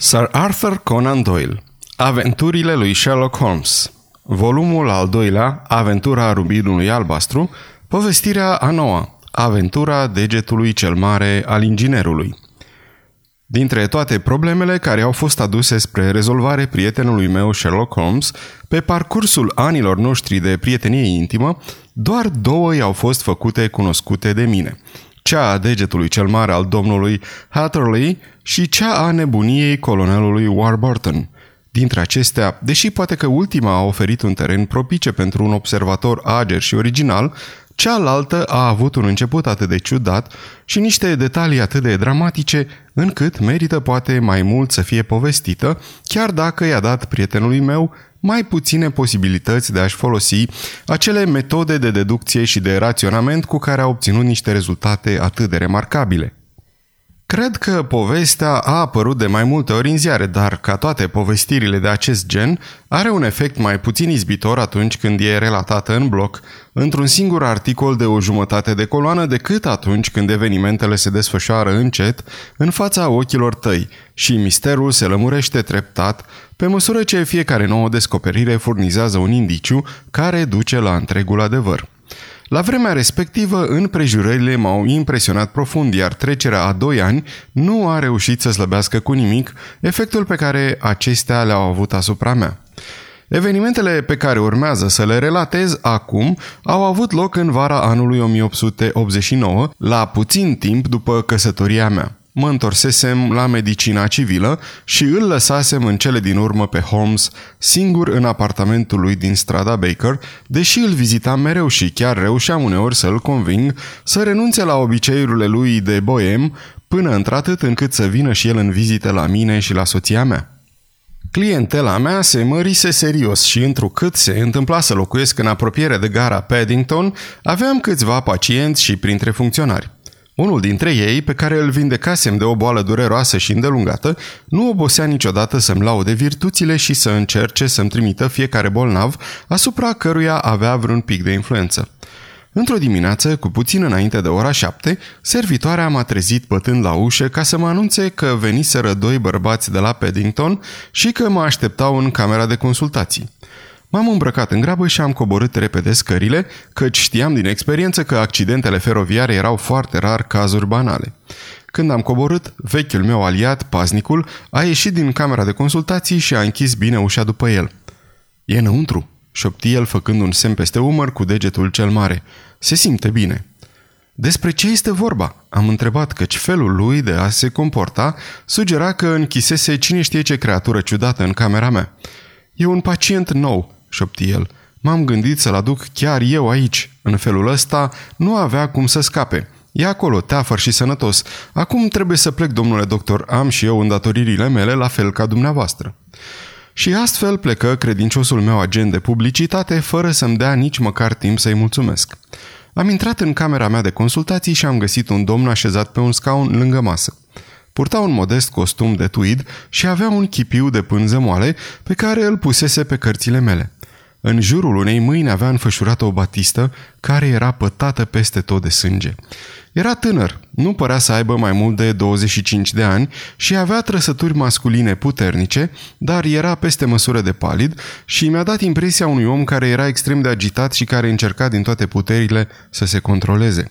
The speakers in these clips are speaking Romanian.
Sir Arthur Conan Doyle Aventurile lui Sherlock Holmes Volumul al doilea, Aventura rubinului albastru, povestirea a noua, Aventura degetului cel mare al inginerului. Dintre toate problemele care au fost aduse spre rezolvare prietenului meu Sherlock Holmes, pe parcursul anilor noștri de prietenie intimă, doar două i-au fost făcute cunoscute de mine – cea a degetului cel mare al domnului Hatterley și cea a nebuniei colonelului Warburton. Dintre acestea, deși poate că ultima a oferit un teren propice pentru un observator ager și original, cealaltă a avut un început atât de ciudat și niște detalii atât de dramatice, încât merită poate mai mult să fie povestită, chiar dacă i-a dat prietenului meu mai puține posibilități de a-și folosi acele metode de deducție și de raționament cu care a obținut niște rezultate atât de remarcabile. Cred că povestea a apărut de mai multe ori în ziare, dar, ca toate povestirile de acest gen, are un efect mai puțin izbitor atunci când e relatată în bloc, într-un singur articol de o jumătate de coloană, decât atunci când evenimentele se desfășoară încet, în fața ochilor tăi, și misterul se lămurește treptat, pe măsură ce fiecare nouă descoperire furnizează un indiciu care duce la întregul adevăr. La vremea respectivă, împrejurările m-au impresionat profund, iar trecerea a doi ani nu a reușit să slăbească cu nimic efectul pe care acestea le-au avut asupra mea. Evenimentele pe care urmează să le relatez acum au avut loc în vara anului 1889, la puțin timp după căsătoria mea mă întorsesem la medicina civilă și îl lăsasem în cele din urmă pe Holmes singur în apartamentul lui din strada Baker, deși îl vizitam mereu și chiar reușeam uneori să-l conving să renunțe la obiceiurile lui de boem până într-atât încât să vină și el în vizite la mine și la soția mea. Clientela mea se mărise serios și întrucât se întâmpla să locuiesc în apropiere de gara Paddington, aveam câțiva pacienți și printre funcționari. Unul dintre ei, pe care îl vindecasem de o boală dureroasă și îndelungată, nu obosea niciodată să-mi laude virtuțile și să încerce să-mi trimită fiecare bolnav asupra căruia avea vreun pic de influență. Într-o dimineață, cu puțin înainte de ora șapte, servitoarea m-a trezit bătând la ușă ca să mă anunțe că veniseră doi bărbați de la Paddington și că mă așteptau în camera de consultații. M-am îmbrăcat în grabă și am coborât repede scările, căci știam din experiență că accidentele feroviare erau foarte rar cazuri banale. Când am coborât, vechiul meu aliat, paznicul, a ieșit din camera de consultații și a închis bine ușa după el. E înăuntru, șopti el făcând un semn peste umăr cu degetul cel mare. Se simte bine. Despre ce este vorba? Am întrebat căci felul lui de a se comporta sugera că închisese cine știe ce creatură ciudată în camera mea. E un pacient nou, șopti el. M-am gândit să-l aduc chiar eu aici. În felul ăsta nu avea cum să scape. E acolo, teafăr și sănătos. Acum trebuie să plec, domnule doctor. Am și eu îndatoririle mele, la fel ca dumneavoastră. Și astfel plecă credinciosul meu agent de publicitate, fără să-mi dea nici măcar timp să-i mulțumesc. Am intrat în camera mea de consultații și am găsit un domn așezat pe un scaun lângă masă. Purta un modest costum de tweed și avea un chipiu de pânză moale pe care îl pusese pe cărțile mele. În jurul unei mâini avea înfășurată o batistă care era pătată peste tot de sânge. Era tânăr, nu părea să aibă mai mult de 25 de ani și avea trăsături masculine puternice, dar era peste măsură de palid și mi-a dat impresia unui om care era extrem de agitat și care încerca din toate puterile să se controleze.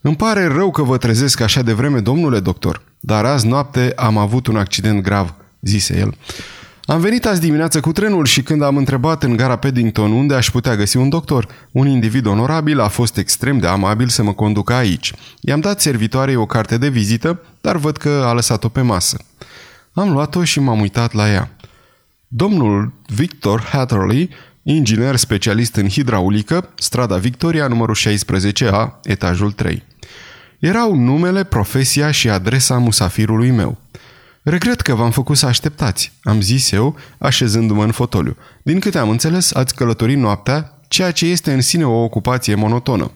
Îmi pare rău că vă trezesc așa de vreme, domnule doctor, dar azi noapte am avut un accident grav, zise el. Am venit azi dimineață cu trenul și când am întrebat în gara Paddington unde aș putea găsi un doctor, un individ onorabil a fost extrem de amabil să mă conducă aici. I-am dat servitoarei o carte de vizită, dar văd că a lăsat-o pe masă. Am luat-o și m-am uitat la ea. Domnul Victor Hatterley, inginer specialist în hidraulică, strada Victoria, numărul 16A, etajul 3. Erau numele, profesia și adresa musafirului meu. Regret că v-am făcut să așteptați, am zis eu, așezându-mă în fotoliu. Din câte am înțeles, ați călătorit noaptea, ceea ce este în sine o ocupație monotonă.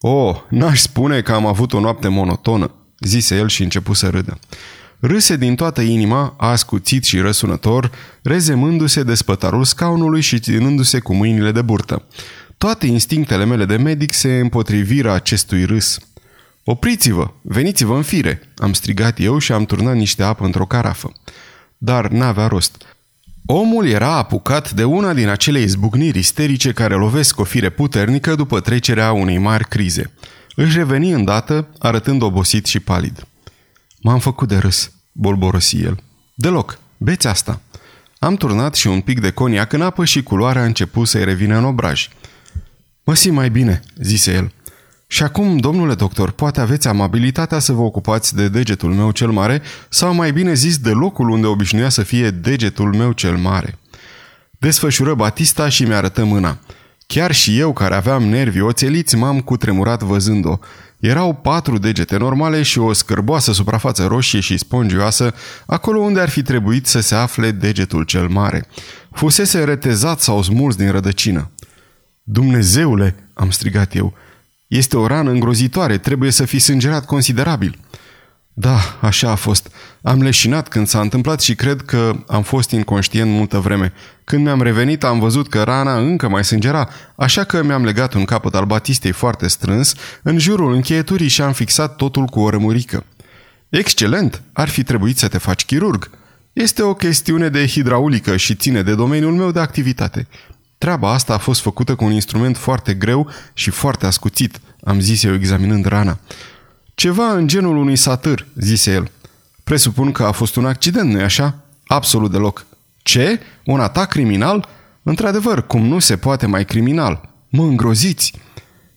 Oh, n-aș spune că am avut o noapte monotonă, zise el și începu să râdă. Râse din toată inima, ascuțit și răsunător, rezemându-se de spătarul scaunului și ținându-se cu mâinile de burtă. Toate instinctele mele de medic se împotriviră acestui râs. Opriți-vă! Veniți-vă în fire!" am strigat eu și am turnat niște apă într-o carafă. dar n-avea rost. Omul era apucat de una din acele izbucniri isterice care lovesc o fire puternică după trecerea unei mari crize. Își reveni îndată, arătând obosit și palid. M-am făcut de râs, bolborosi el. Deloc, beți asta. Am turnat și un pic de coniac în apă și culoarea a început să-i revină în obraj. Mă simt mai bine, zise el. Și acum, domnule doctor, poate aveți amabilitatea să vă ocupați de degetul meu cel mare sau mai bine zis de locul unde obișnuia să fie degetul meu cel mare. Desfășură Batista și mi arătă mâna. Chiar și eu, care aveam nervi oțeliți, m-am cutremurat văzând-o. Erau patru degete normale și o scârboasă suprafață roșie și spongioasă, acolo unde ar fi trebuit să se afle degetul cel mare. Fusese retezat sau smuls din rădăcină. Dumnezeule!" am strigat eu. Este o rană îngrozitoare, trebuie să fi sângerat considerabil." Da, așa a fost. Am leșinat când s-a întâmplat și cred că am fost inconștient multă vreme. Când mi-am revenit, am văzut că rana încă mai sângera, așa că mi-am legat un capăt al batistei foarte strâns în jurul încheieturii și am fixat totul cu o rămurică. Excelent! Ar fi trebuit să te faci chirurg. Este o chestiune de hidraulică și ține de domeniul meu de activitate. Treaba asta a fost făcută cu un instrument foarte greu și foarte ascuțit, am zis eu examinând rana. Ceva în genul unui satâr, zise el. Presupun că a fost un accident, nu-i așa? Absolut deloc. Ce? Un atac criminal? Într-adevăr, cum nu se poate mai criminal. Mă îngroziți!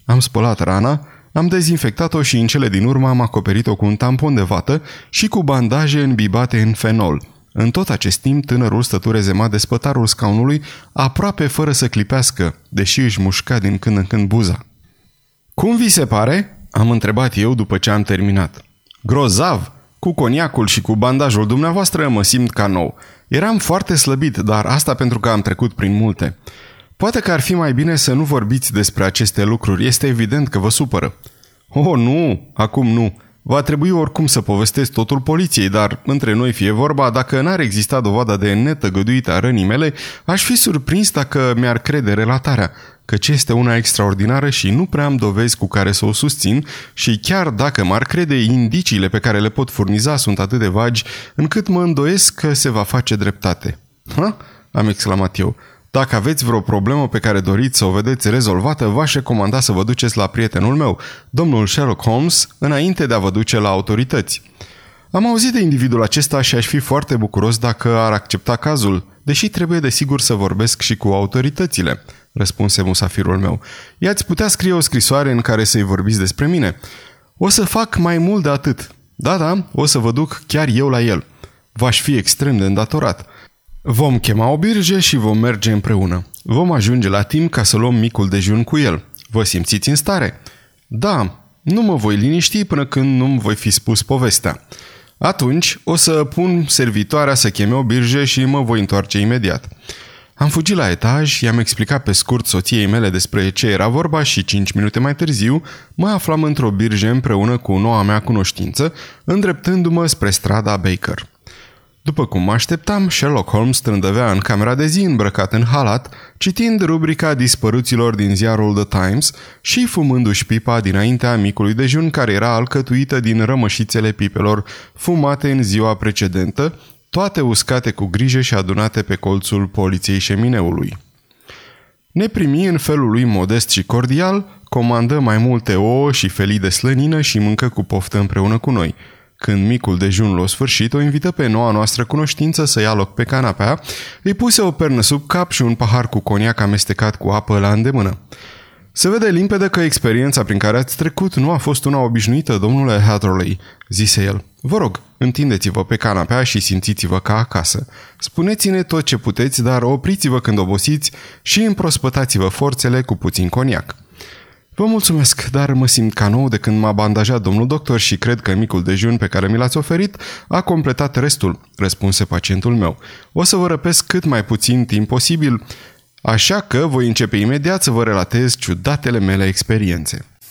Am spălat rana, am dezinfectat-o și în cele din urmă am acoperit-o cu un tampon de vată și cu bandaje îmbibate în fenol. În tot acest timp, tânărul stătu rezemat de spătarul scaunului, aproape fără să clipească, deși își mușca din când în când buza. Cum vi se pare?" Am întrebat eu după ce am terminat. Grozav! Cu coniacul și cu bandajul dumneavoastră mă simt ca nou. Eram foarte slăbit, dar asta pentru că am trecut prin multe. Poate că ar fi mai bine să nu vorbiți despre aceste lucruri. Este evident că vă supără. Oh, nu! Acum nu. Va trebui oricum să povestesc totul poliției, dar între noi fie vorba, dacă n-ar exista dovada de netăgăduită a rănii mele, aș fi surprins dacă mi-ar crede relatarea căci este una extraordinară și nu prea am dovezi cu care să o susțin și chiar dacă m-ar crede, indiciile pe care le pot furniza sunt atât de vagi încât mă îndoiesc că se va face dreptate. Ha? am exclamat eu. Dacă aveți vreo problemă pe care doriți să o vedeți rezolvată, v-aș recomanda să vă duceți la prietenul meu, domnul Sherlock Holmes, înainte de a vă duce la autorități. Am auzit de individul acesta și aș fi foarte bucuros dacă ar accepta cazul, deși trebuie de sigur să vorbesc și cu autoritățile răspunse musafirul meu. I-ați putea scrie o scrisoare în care să-i vorbiți despre mine. O să fac mai mult de atât. Da, da, o să vă duc chiar eu la el. V-aș fi extrem de îndatorat. Vom chema o birge și vom merge împreună. Vom ajunge la timp ca să luăm micul dejun cu el. Vă simțiți în stare? Da, nu mă voi liniști până când nu-mi voi fi spus povestea. Atunci o să pun servitoarea să cheme o birge și mă voi întoarce imediat. Am fugit la etaj, i-am explicat pe scurt soției mele despre ce era vorba și cinci minute mai târziu mă aflam într-o birge împreună cu noua mea cunoștință, îndreptându-mă spre strada Baker. După cum mă așteptam, Sherlock Holmes trândăvea în camera de zi îmbrăcat în halat, citind rubrica dispăruților din ziarul The Times și fumându-și pipa dinaintea micului dejun care era alcătuită din rămășițele pipelor fumate în ziua precedentă, toate uscate cu grijă și adunate pe colțul poliției șemineului. Ne primi în felul lui modest și cordial, comandă mai multe ouă și felii de slănină și mâncă cu poftă împreună cu noi. Când micul dejun l-a sfârșit, o invită pe noua noastră cunoștință să ia loc pe canapea, îi puse o pernă sub cap și un pahar cu coniac amestecat cu apă la îndemână. Se vede limpede că experiența prin care ați trecut nu a fost una obișnuită, domnule Hatterley, zise el. Vă rog, întindeți-vă pe canapea și simțiți-vă ca acasă. Spuneți-ne tot ce puteți, dar opriți-vă când obosiți și împrospătați-vă forțele cu puțin coniac. Vă mulțumesc, dar mă simt ca nou de când m-a bandajat domnul doctor și cred că micul dejun pe care mi l-ați oferit a completat restul, răspunse pacientul meu. O să vă răpesc cât mai puțin timp posibil, așa că voi începe imediat să vă relatez ciudatele mele experiențe.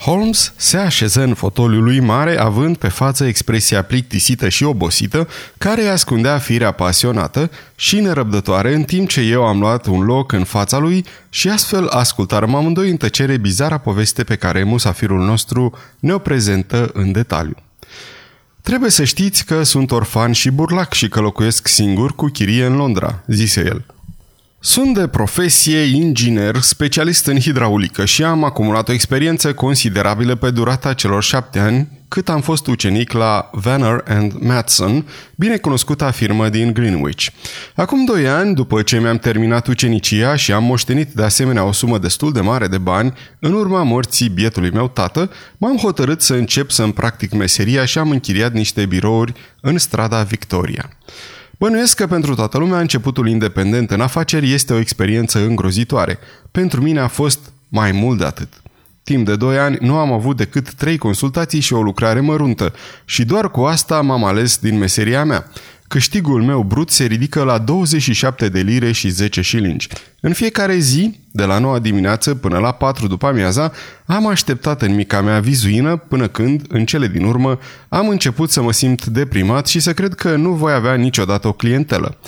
Holmes se așeză în fotoliul lui mare, având pe față expresia plictisită și obosită, care îi ascundea firea pasionată și nerăbdătoare, în timp ce eu am luat un loc în fața lui și astfel ascultarăm amândoi în tăcere bizara poveste pe care musafirul nostru ne-o prezentă în detaliu. Trebuie să știți că sunt orfan și burlac și că locuiesc singur cu chirie în Londra, zise el. Sunt de profesie inginer, specialist în hidraulică și am acumulat o experiență considerabilă pe durata celor șapte ani cât am fost ucenic la Vanner and Matson, binecunoscuta firmă din Greenwich. Acum doi ani, după ce mi-am terminat ucenicia și am moștenit de asemenea o sumă destul de mare de bani, în urma morții bietului meu tată, m-am hotărât să încep să-mi practic meseria și am închiriat niște birouri în strada Victoria. Bănuiesc că pentru toată lumea începutul independent în afaceri este o experiență îngrozitoare. Pentru mine a fost mai mult de atât. Timp de 2 ani nu am avut decât 3 consultații și o lucrare măruntă și doar cu asta m-am ales din meseria mea. Câștigul meu brut se ridică la 27 de lire și 10 șilingi. În fiecare zi, de la 9 dimineață până la 4 după amiaza, am așteptat în mica mea vizuină până când, în cele din urmă, am început să mă simt deprimat și să cred că nu voi avea niciodată o clientelă.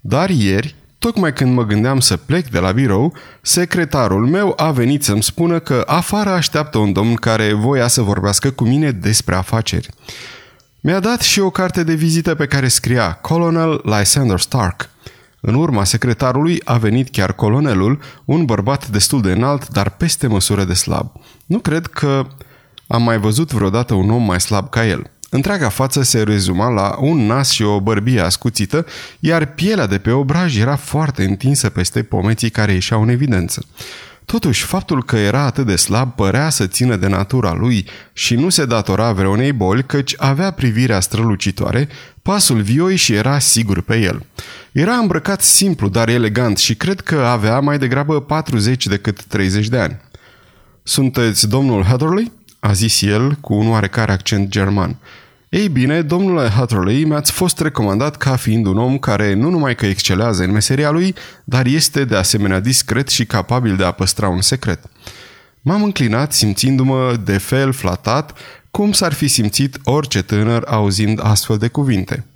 Dar ieri, tocmai când mă gândeam să plec de la birou, secretarul meu a venit să-mi spună că afară așteaptă un domn care voia să vorbească cu mine despre afaceri. Mi-a dat și o carte de vizită pe care scria Colonel Lysander Stark. În urma secretarului a venit chiar colonelul, un bărbat destul de înalt, dar peste măsură de slab. Nu cred că am mai văzut vreodată un om mai slab ca el. Întreaga față se rezuma la un nas și o bărbie ascuțită, iar pielea de pe obraj era foarte întinsă peste pomeții care ieșeau în evidență. Totuși, faptul că era atât de slab părea să țină de natura lui și nu se datora vreunei boli, căci avea privirea strălucitoare, pasul vioi și era sigur pe el. Era îmbrăcat simplu, dar elegant și cred că avea mai degrabă 40 decât 30 de ani. Sunteți domnul Hatherley?" a zis el cu un oarecare accent german. Ei bine, domnule Hatterley, mi-ați fost recomandat ca fiind un om care nu numai că excelează în meseria lui, dar este de asemenea discret și capabil de a păstra un secret. M-am înclinat simțindu-mă de fel flatat, cum s-ar fi simțit orice tânăr auzind astfel de cuvinte.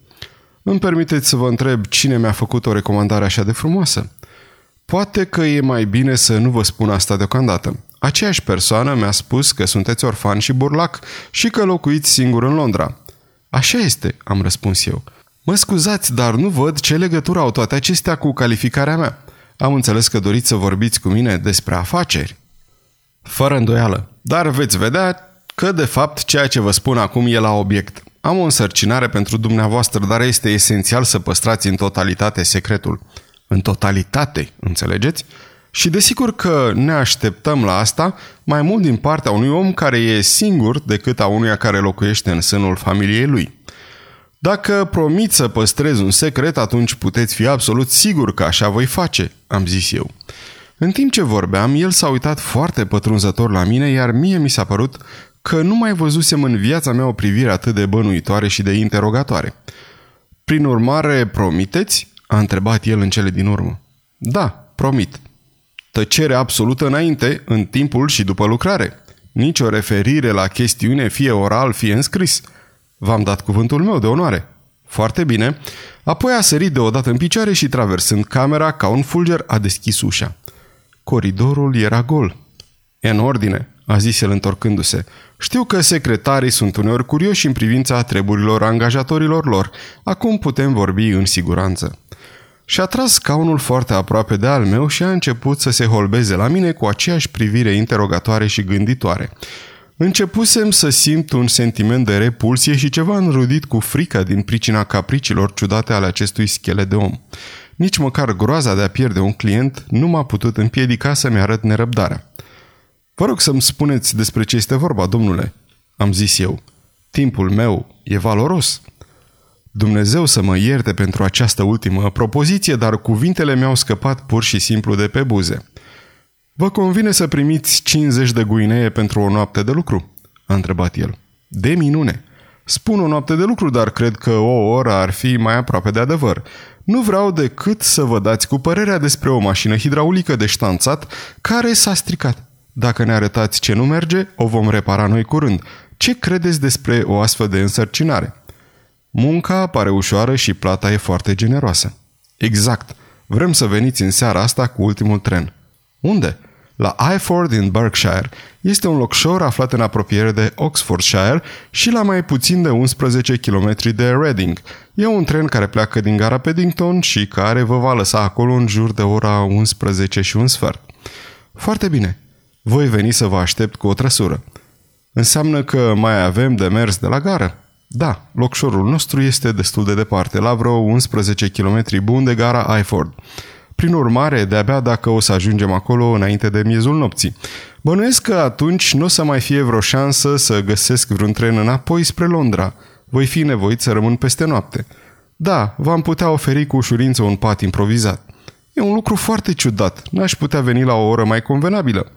Îmi permiteți să vă întreb cine mi-a făcut o recomandare așa de frumoasă? Poate că e mai bine să nu vă spun asta deocamdată. Aceeași persoană mi-a spus că sunteți orfan și burlac și că locuiți singur în Londra. Așa este, am răspuns eu. Mă scuzați, dar nu văd ce legătură au toate acestea cu calificarea mea. Am înțeles că doriți să vorbiți cu mine despre afaceri. Fără îndoială. Dar veți vedea că, de fapt, ceea ce vă spun acum e la obiect. Am o însărcinare pentru dumneavoastră, dar este esențial să păstrați în totalitate secretul. În totalitate, înțelegeți? Și desigur că ne așteptăm la asta mai mult din partea unui om care e singur decât a unuia care locuiește în sânul familiei lui. Dacă promit să păstrez un secret, atunci puteți fi absolut sigur că așa voi face, am zis eu. În timp ce vorbeam, el s-a uitat foarte pătrunzător la mine, iar mie mi s-a părut că nu mai văzusem în viața mea o privire atât de bănuitoare și de interogatoare. Prin urmare, promiteți? a întrebat el în cele din urmă. Da, promit. Tăcere absolută înainte, în timpul și după lucrare. Nici o referire la chestiune, fie oral, fie în scris. V-am dat cuvântul meu de onoare. Foarte bine. Apoi a sărit deodată în picioare și, traversând camera, ca un fulger, a deschis ușa. Coridorul era gol. E în ordine, a zis el întorcându-se. Știu că secretarii sunt uneori curioși în privința treburilor angajatorilor lor. Acum putem vorbi în siguranță. Și-a tras scaunul foarte aproape de al meu și a început să se holbeze la mine cu aceeași privire interogatoare și gânditoare. Începusem să simt un sentiment de repulsie și ceva înrudit cu frica din pricina capricilor ciudate ale acestui schelet de om. Nici măcar groaza de a pierde un client nu m-a putut împiedica să-mi arăt nerăbdarea. Vă rog să-mi spuneți despre ce este vorba, domnule, am zis eu. Timpul meu e valoros. Dumnezeu să mă ierte pentru această ultimă propoziție, dar cuvintele mi-au scăpat pur și simplu de pe buze. Vă convine să primiți 50 de guinee pentru o noapte de lucru? a întrebat el. De minune. Spun o noapte de lucru, dar cred că o oră ar fi mai aproape de adevăr. Nu vreau decât să vă dați cu părerea despre o mașină hidraulică de ștanțat care s-a stricat. Dacă ne arătați ce nu merge, o vom repara noi curând. Ce credeți despre o astfel de însărcinare? Munca pare ușoară și plata e foarte generoasă. Exact. Vrem să veniți în seara asta cu ultimul tren. Unde? La Iford din Berkshire. Este un locșor aflat în apropiere de Oxfordshire și la mai puțin de 11 km de Reading. E un tren care pleacă din gara Paddington și care vă va lăsa acolo în jur de ora 11 și un sfert. Foarte bine. Voi veni să vă aștept cu o trăsură. Înseamnă că mai avem de mers de la gară? Da, locșorul nostru este destul de departe, la vreo 11 km bun de gara Iford. Prin urmare, de-abia dacă o să ajungem acolo înainte de miezul nopții. Bănuiesc că atunci nu o să mai fie vreo șansă să găsesc vreun tren înapoi spre Londra. Voi fi nevoit să rămân peste noapte. Da, v-am putea oferi cu ușurință un pat improvizat. E un lucru foarte ciudat. N-aș putea veni la o oră mai convenabilă.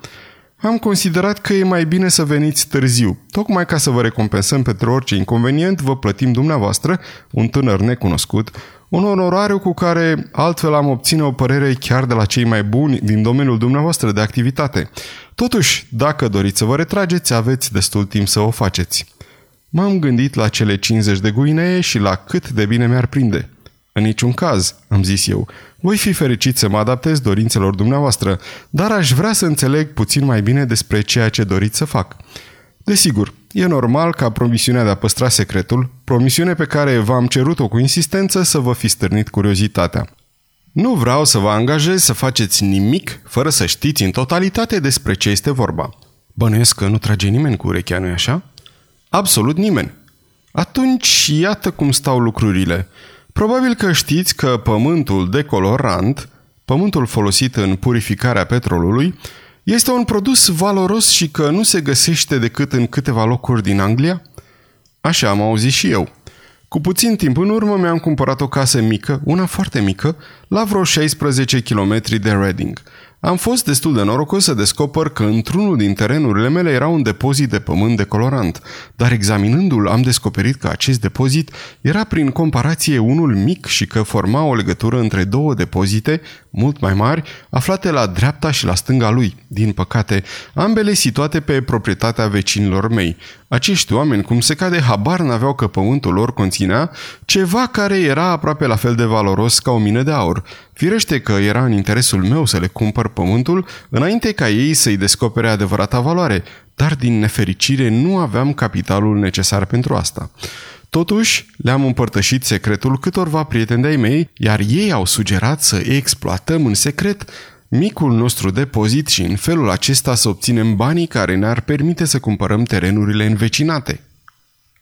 Am considerat că e mai bine să veniți târziu. Tocmai ca să vă recompensăm pentru orice inconvenient, vă plătim dumneavoastră, un tânăr necunoscut, un onorariu cu care altfel am obține o părere chiar de la cei mai buni din domeniul dumneavoastră de activitate. Totuși, dacă doriți să vă retrageți, aveți destul timp să o faceți. M-am gândit la cele 50 de guinee și la cât de bine mi-ar prinde. În niciun caz, am zis eu, voi fi fericit să mă adaptez dorințelor dumneavoastră, dar aș vrea să înțeleg puțin mai bine despre ceea ce doriți să fac. Desigur, e normal ca promisiunea de a păstra secretul, promisiune pe care v-am cerut-o cu insistență, să vă fi stârnit curiozitatea. Nu vreau să vă angajez să faceți nimic fără să știți în totalitate despre ce este vorba. Bănuiesc că nu trage nimeni cu urechea, nu așa? Absolut nimeni. Atunci, iată cum stau lucrurile. Probabil că știți că pământul decolorant, pământul folosit în purificarea petrolului, este un produs valoros și că nu se găsește decât în câteva locuri din Anglia? Așa am auzit și eu. Cu puțin timp în urmă mi-am cumpărat o casă mică, una foarte mică, la vreo 16 km de Reading – am fost destul de norocos să descoper că într-unul din terenurile mele era un depozit de pământ de colorant, dar examinându-l am descoperit că acest depozit era prin comparație unul mic și că forma o legătură între două depozite mult mai mari, aflate la dreapta și la stânga lui. Din păcate, ambele situate pe proprietatea vecinilor mei. Acești oameni, cum se cade, habar n-aveau că pământul lor conținea ceva care era aproape la fel de valoros ca o mină de aur. Firește că era în interesul meu să le cumpăr pământul înainte ca ei să-i descopere adevărata valoare, dar din nefericire nu aveam capitalul necesar pentru asta. Totuși, le-am împărtășit secretul câtorva prieteni de-ai mei, iar ei au sugerat să exploatăm în secret micul nostru depozit și în felul acesta să obținem banii care ne-ar permite să cumpărăm terenurile învecinate.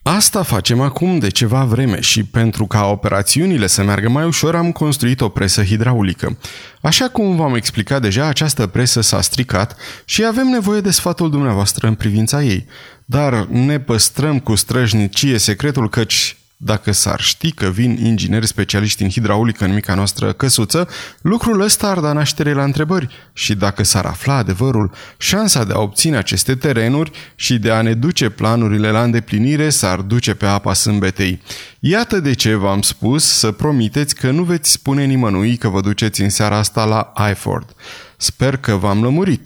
Asta facem acum de ceva vreme și pentru ca operațiunile să meargă mai ușor am construit o presă hidraulică. Așa cum v-am explicat deja, această presă s-a stricat și avem nevoie de sfatul dumneavoastră în privința ei. Dar ne păstrăm cu străjnicie secretul căci dacă s-ar ști că vin ingineri specialiști în hidraulică în mica noastră căsuță, lucrul ăsta ar da naștere la întrebări și dacă s-ar afla adevărul, șansa de a obține aceste terenuri și de a ne duce planurile la îndeplinire s-ar duce pe apa sâmbetei. Iată de ce v-am spus să promiteți că nu veți spune nimănui că vă duceți în seara asta la Iford. Sper că v-am lămurit.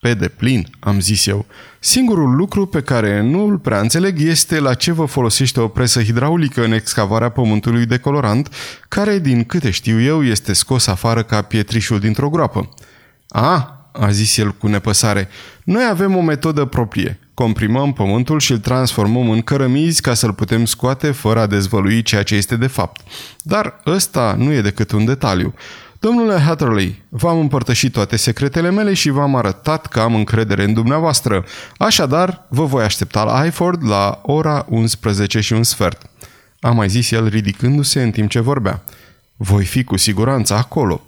Pe deplin, am zis eu. Singurul lucru pe care nu îl prea înțeleg este la ce vă folosește o presă hidraulică în excavarea pământului de colorant, care, din câte știu eu, este scos afară ca pietrișul dintr-o groapă. A, a zis el cu nepăsare. Noi avem o metodă proprie. Comprimăm pământul și îl transformăm în cărămizi ca să-l putem scoate fără a dezvălui ceea ce este de fapt. Dar ăsta nu e decât un detaliu. Domnule Hatterley, v-am împărtășit toate secretele mele și v-am arătat că am încredere în dumneavoastră. Așadar, vă voi aștepta la Highford la ora 11 și un sfert. A mai zis el ridicându-se în timp ce vorbea. Voi fi cu siguranță acolo.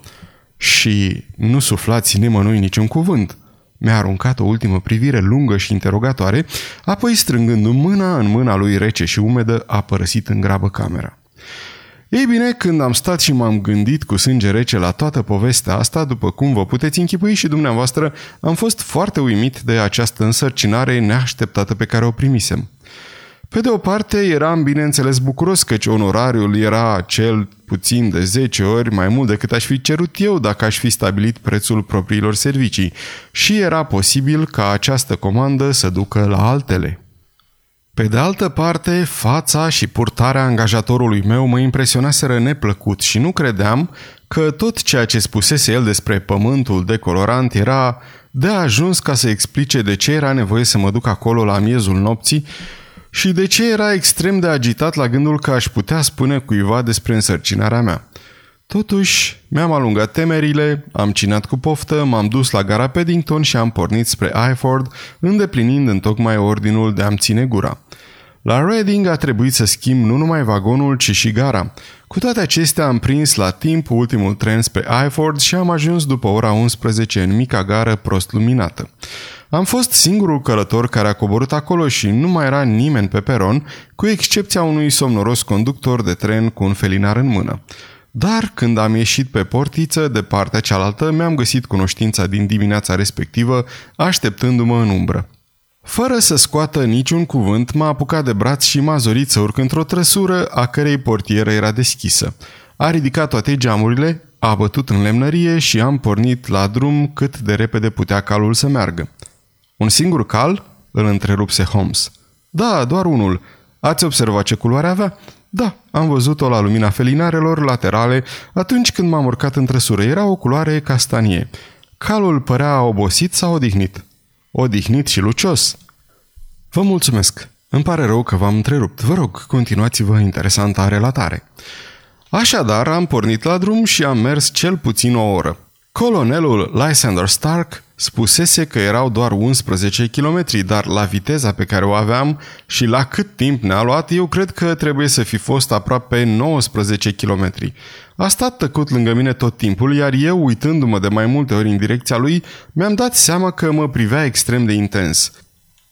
Și nu suflați nimănui niciun cuvânt. Mi-a aruncat o ultimă privire lungă și interogatoare, apoi strângându mâna în mâna lui rece și umedă, a părăsit în grabă camera. Ei bine, când am stat și m-am gândit cu sânge rece la toată povestea asta, după cum vă puteți închipui și dumneavoastră, am fost foarte uimit de această însărcinare neașteptată pe care o primisem. Pe de o parte, eram bineînțeles bucuros căci onorariul era cel puțin de 10 ori mai mult decât aș fi cerut eu dacă aș fi stabilit prețul propriilor servicii și era posibil ca această comandă să ducă la altele. Pe de altă parte, fața și purtarea angajatorului meu mă impresionaseră neplăcut și nu credeam că tot ceea ce spusese el despre pământul decolorant era de ajuns ca să explice de ce era nevoie să mă duc acolo la miezul nopții și de ce era extrem de agitat la gândul că aș putea spune cuiva despre însărcinarea mea. Totuși, mi-am alungat temerile, am cinat cu poftă, m-am dus la gara Paddington și am pornit spre Iford, îndeplinind în tocmai ordinul de a-mi ține gura. La Reading a trebuit să schimb nu numai vagonul, ci și gara. Cu toate acestea am prins la timp ultimul tren spre Iford și am ajuns după ora 11 în mica gară prost luminată. Am fost singurul călător care a coborât acolo și nu mai era nimeni pe peron, cu excepția unui somnoros conductor de tren cu un felinar în mână. Dar când am ieșit pe portiță, de partea cealaltă, mi-am găsit cunoștința din dimineața respectivă, așteptându-mă în umbră. Fără să scoată niciun cuvânt, m-a apucat de braț și m-a zorit să urc într-o trăsură a cărei portieră era deschisă. A ridicat toate geamurile, a bătut în lemnărie și am pornit la drum cât de repede putea calul să meargă. Un singur cal? Îl întrerupse Holmes. Da, doar unul. Ați observat ce culoare avea? Da, am văzut-o la lumina felinarelor laterale atunci când m-am urcat în trăsură. Era o culoare castanie. Calul părea obosit sau odihnit. Odihnit și lucios. Vă mulțumesc. Îmi pare rău că v-am întrerupt. Vă rog, continuați-vă interesanta relatare. Așadar, am pornit la drum și am mers cel puțin o oră. Colonelul Lysander Stark spusese că erau doar 11 km, dar la viteza pe care o aveam și la cât timp ne-a luat, eu cred că trebuie să fi fost aproape 19 km. A stat tăcut lângă mine tot timpul, iar eu, uitându-mă de mai multe ori în direcția lui, mi-am dat seama că mă privea extrem de intens.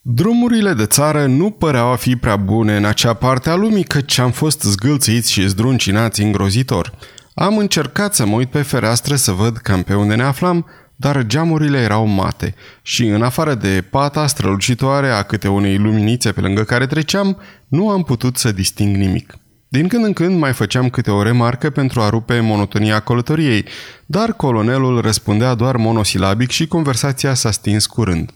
Drumurile de țară nu păreau a fi prea bune în acea parte a lumii, căci am fost zgâlțiți și zdruncinați îngrozitor. Am încercat să mă uit pe fereastră să văd cam pe unde ne aflam, dar geamurile erau mate și, în afară de pata strălucitoare a câte unei luminițe pe lângă care treceam, nu am putut să disting nimic. Din când în când mai făceam câte o remarcă pentru a rupe monotonia călătoriei, dar colonelul răspundea doar monosilabic și conversația s-a stins curând.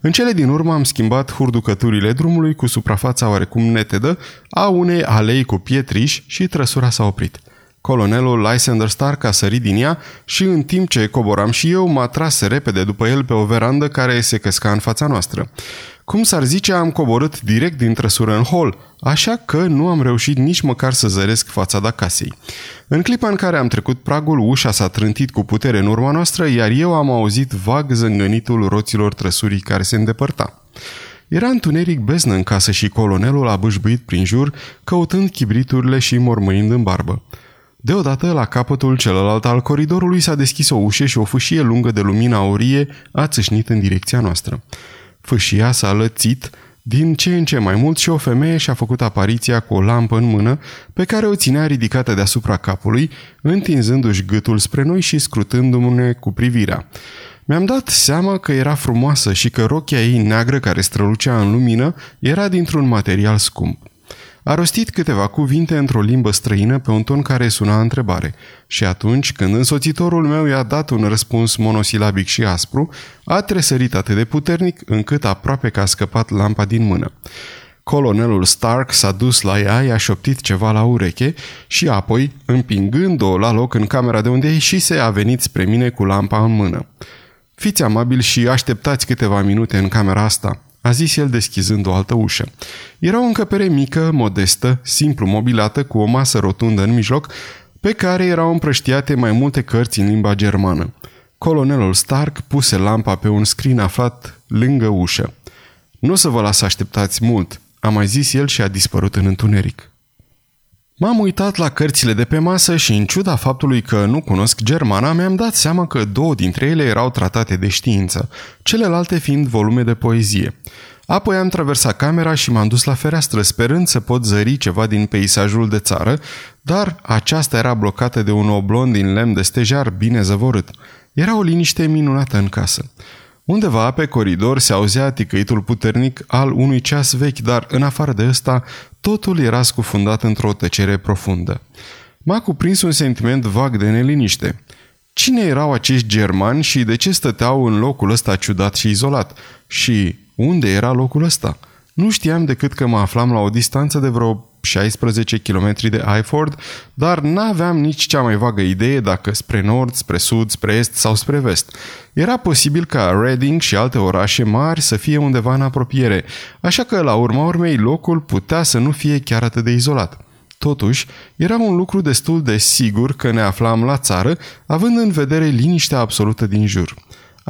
În cele din urmă am schimbat hurducăturile drumului cu suprafața oarecum netedă a unei alei cu pietriș și trăsura s-a oprit. Colonelul Lysander Stark a sărit din ea și în timp ce coboram și eu, m-a tras repede după el pe o verandă care se căsca în fața noastră. Cum s-ar zice, am coborât direct din trăsură în hol, așa că nu am reușit nici măcar să zăresc fața casei. În clipa în care am trecut pragul, ușa s-a trântit cu putere în urma noastră, iar eu am auzit vag zângănitul roților trăsurii care se îndepărta. Era întuneric beznă în casă și colonelul a bâșbuit prin jur, căutând chibriturile și mormâind în barbă. Deodată, la capătul celălalt al coridorului s-a deschis o ușă și o fâșie lungă de lumină aurie a țâșnit în direcția noastră. Fâșia s-a lățit, din ce în ce mai mult și o femeie și-a făcut apariția cu o lampă în mână, pe care o ținea ridicată deasupra capului, întinzându-și gâtul spre noi și scrutându-ne cu privirea. Mi-am dat seama că era frumoasă și că rochia ei neagră care strălucea în lumină era dintr-un material scump. A rostit câteva cuvinte într-o limbă străină pe un ton care suna întrebare și atunci, când însoțitorul meu i-a dat un răspuns monosilabic și aspru, a tresărit atât de puternic încât aproape că a scăpat lampa din mână. Colonelul Stark s-a dus la ea, i-a șoptit ceva la ureche și apoi, împingând-o la loc în camera de unde ieșise, a venit spre mine cu lampa în mână. Fiți amabil și așteptați câteva minute în camera asta, a zis el deschizând o altă ușă. Era o încăpere mică, modestă, simplu mobilată, cu o masă rotundă în mijloc, pe care erau împrăștiate mai multe cărți în limba germană. Colonelul Stark puse lampa pe un scrin aflat lângă ușă. Nu o să vă las așteptați mult, a mai zis el și a dispărut în întuneric. M-am uitat la cărțile de pe masă și, în ciuda faptului că nu cunosc germana, mi-am dat seama că două dintre ele erau tratate de știință, celelalte fiind volume de poezie. Apoi am traversat camera și m-am dus la fereastră, sperând să pot zări ceva din peisajul de țară, dar aceasta era blocată de un oblon din lemn de stejar bine zăvorât. Era o liniște minunată în casă. Undeva pe coridor se auzea ticăitul puternic al unui ceas vechi, dar în afară de ăsta, totul era scufundat într-o tăcere profundă. M-a cuprins un sentiment vag de neliniște. Cine erau acești germani și de ce stăteau în locul ăsta ciudat și izolat? Și unde era locul ăsta? Nu știam decât că mă aflam la o distanță de vreo 16 km de Iford, dar n-aveam nici cea mai vagă idee dacă spre nord, spre sud, spre est sau spre vest. Era posibil ca Reading și alte orașe mari să fie undeva în apropiere, așa că la urma urmei locul putea să nu fie chiar atât de izolat. Totuși, era un lucru destul de sigur că ne aflam la țară, având în vedere liniștea absolută din jur.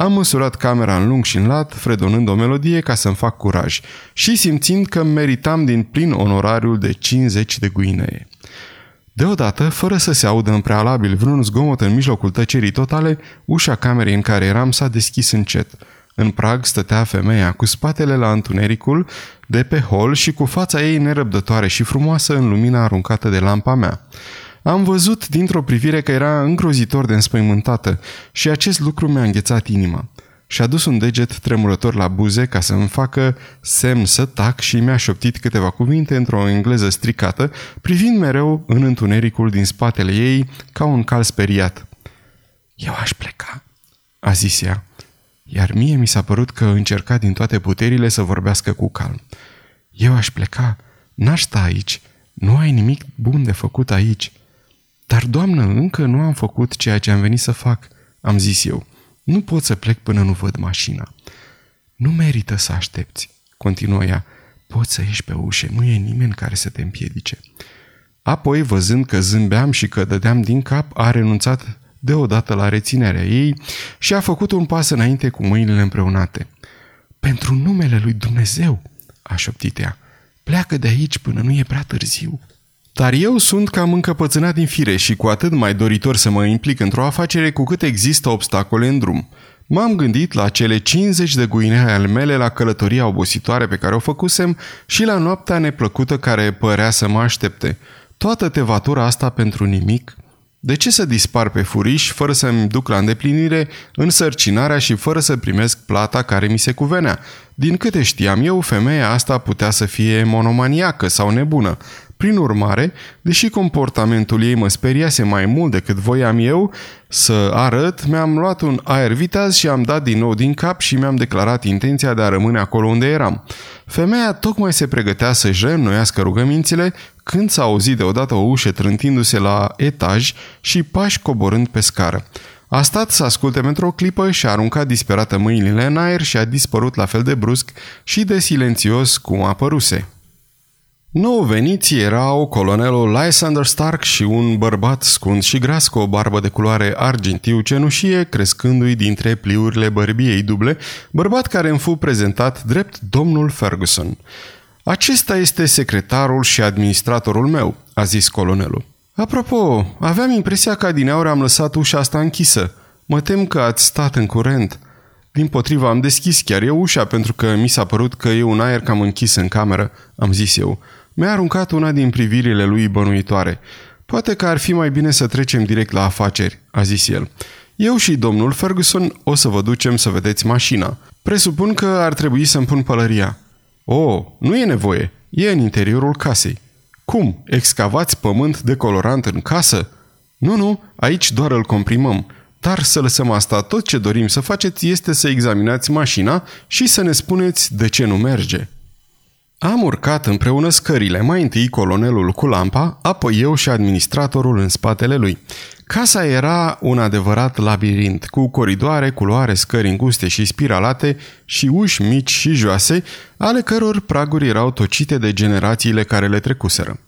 Am măsurat camera în lung și în lat, fredonând o melodie ca să-mi fac curaj și simțind că meritam din plin onorariul de 50 de guinee. Deodată, fără să se audă în prealabil vreun zgomot în mijlocul tăcerii totale, ușa camerei în care eram s-a deschis încet. În prag stătea femeia cu spatele la întunericul de pe hol și cu fața ei nerăbdătoare și frumoasă în lumina aruncată de lampa mea. Am văzut dintr-o privire că era îngrozitor de înspăimântată și acest lucru mi-a înghețat inima. Și-a dus un deget tremurător la buze ca să-mi facă semn să tac și mi-a șoptit câteva cuvinte într-o engleză stricată, privind mereu în întunericul din spatele ei ca un cal speriat. Eu aș pleca, a zis ea, iar mie mi s-a părut că încerca din toate puterile să vorbească cu calm. Eu aș pleca, n-aș sta aici, nu ai nimic bun de făcut aici. Dar, doamnă, încă nu am făcut ceea ce am venit să fac, am zis eu. Nu pot să plec până nu văd mașina. Nu merită să aștepți, continuă ea. Poți să ieși pe ușă, nu e nimeni care să te împiedice. Apoi, văzând că zâmbeam și că dădeam din cap, a renunțat deodată la reținerea ei și a făcut un pas înainte cu mâinile împreunate. Pentru numele lui Dumnezeu, a șoptit ea, pleacă de aici până nu e prea târziu. Dar eu sunt cam încăpățânat din fire și cu atât mai doritor să mă implic într-o afacere cu cât există obstacole în drum. M-am gândit la cele 50 de guine ale mele la călătoria obositoare pe care o făcusem și la noaptea neplăcută care părea să mă aștepte. Toată tevatura asta pentru nimic? De ce să dispar pe furiș fără să-mi duc la îndeplinire însărcinarea și fără să primesc plata care mi se cuvenea? Din câte știam eu, femeia asta putea să fie monomaniacă sau nebună. Prin urmare, deși comportamentul ei mă speriase mai mult decât voiam eu să arăt, mi-am luat un aer vitaz și am dat din nou din cap și mi-am declarat intenția de a rămâne acolo unde eram. Femeia tocmai se pregătea să-și reînnoiască rugămințile când s-a auzit deodată o ușă trântindu-se la etaj și pași coborând pe scară. A stat să asculte pentru o clipă și a aruncat disperată mâinile în aer și a dispărut la fel de brusc și de silențios cum apăruse. Nou veniți erau colonelul Lysander Stark și un bărbat scund și gras cu o barbă de culoare argintiu cenușie, crescându-i dintre pliurile bărbiei duble, bărbat care îmi fu prezentat drept domnul Ferguson. Acesta este secretarul și administratorul meu, a zis colonelul. Apropo, aveam impresia că adineauri am lăsat ușa asta închisă. Mă tem că ați stat în curent. Din potriva, am deschis chiar eu ușa pentru că mi s-a părut că e un aer cam închis în cameră, am zis eu. Mi-a aruncat una din privirile lui bănuitoare. Poate că ar fi mai bine să trecem direct la afaceri, a zis el. Eu și domnul Ferguson o să vă ducem să vedeți mașina. Presupun că ar trebui să-mi pun pălăria. Oh, nu e nevoie. E în interiorul casei. Cum? Excavați pământ decolorant în casă? Nu, nu, aici doar îl comprimăm. Dar să lăsăm asta, tot ce dorim să faceți este să examinați mașina și să ne spuneți de ce nu merge. Am urcat împreună scările, mai întâi colonelul cu lampa, apoi eu și administratorul în spatele lui. Casa era un adevărat labirint, cu coridoare, culoare, scări înguste și spiralate și uși mici și joase, ale căror praguri erau tocite de generațiile care le trecuseră.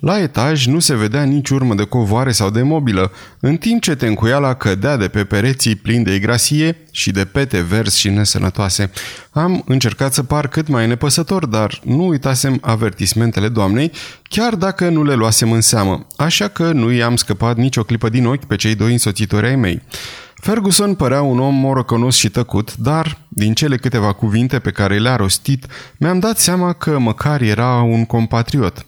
La etaj nu se vedea nici urmă de covoare sau de mobilă, în timp ce tencuiala cădea de pe pereții plini de igrasie și de pete verzi și nesănătoase. Am încercat să par cât mai nepăsător, dar nu uitasem avertismentele doamnei, chiar dacă nu le luasem în seamă, așa că nu i-am scăpat nicio clipă din ochi pe cei doi însoțitori ai mei. Ferguson părea un om morocănos și tăcut, dar, din cele câteva cuvinte pe care le-a rostit, mi-am dat seama că măcar era un compatriot.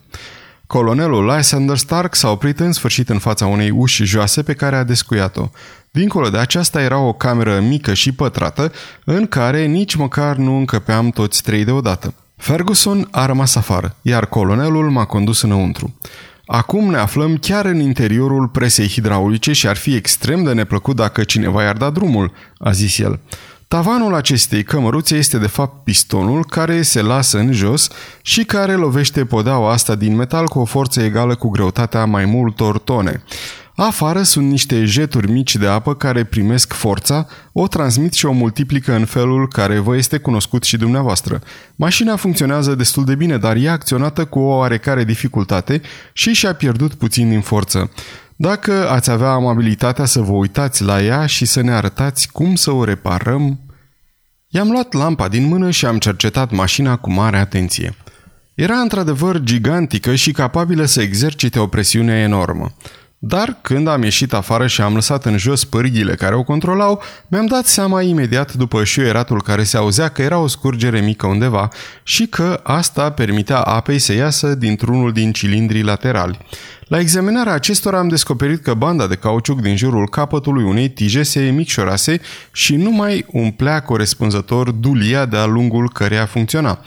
Colonelul Lysander Stark s-a oprit în sfârșit în fața unei uși joase pe care a descuiat-o. Dincolo de aceasta era o cameră mică și pătrată, în care nici măcar nu încăpeam toți trei deodată. Ferguson a rămas afară, iar colonelul m-a condus înăuntru. Acum ne aflăm chiar în interiorul presei hidraulice și ar fi extrem de neplăcut dacă cineva i-ar da drumul, a zis el. Tavanul acestei cămăruțe este de fapt pistonul care se lasă în jos și care lovește podeaua asta din metal cu o forță egală cu greutatea mai multor tone. Afară sunt niște jeturi mici de apă care primesc forța, o transmit și o multiplică în felul care vă este cunoscut și dumneavoastră. Mașina funcționează destul de bine, dar e acționată cu o oarecare dificultate și și-a pierdut puțin din forță. Dacă ați avea amabilitatea să vă uitați la ea și să ne arătați cum să o reparăm... I-am luat lampa din mână și am cercetat mașina cu mare atenție. Era într-adevăr gigantică și capabilă să exercite o presiune enormă. Dar când am ieșit afară și am lăsat în jos pârghile care o controlau, mi-am dat seama imediat după șuieratul care se auzea că era o scurgere mică undeva și că asta permitea apei să iasă dintr-unul din cilindrii laterali. La examinarea acestora am descoperit că banda de cauciuc din jurul capătului unei tije se micșorase și nu mai umplea corespunzător dulia de-a lungul căreia funcționa.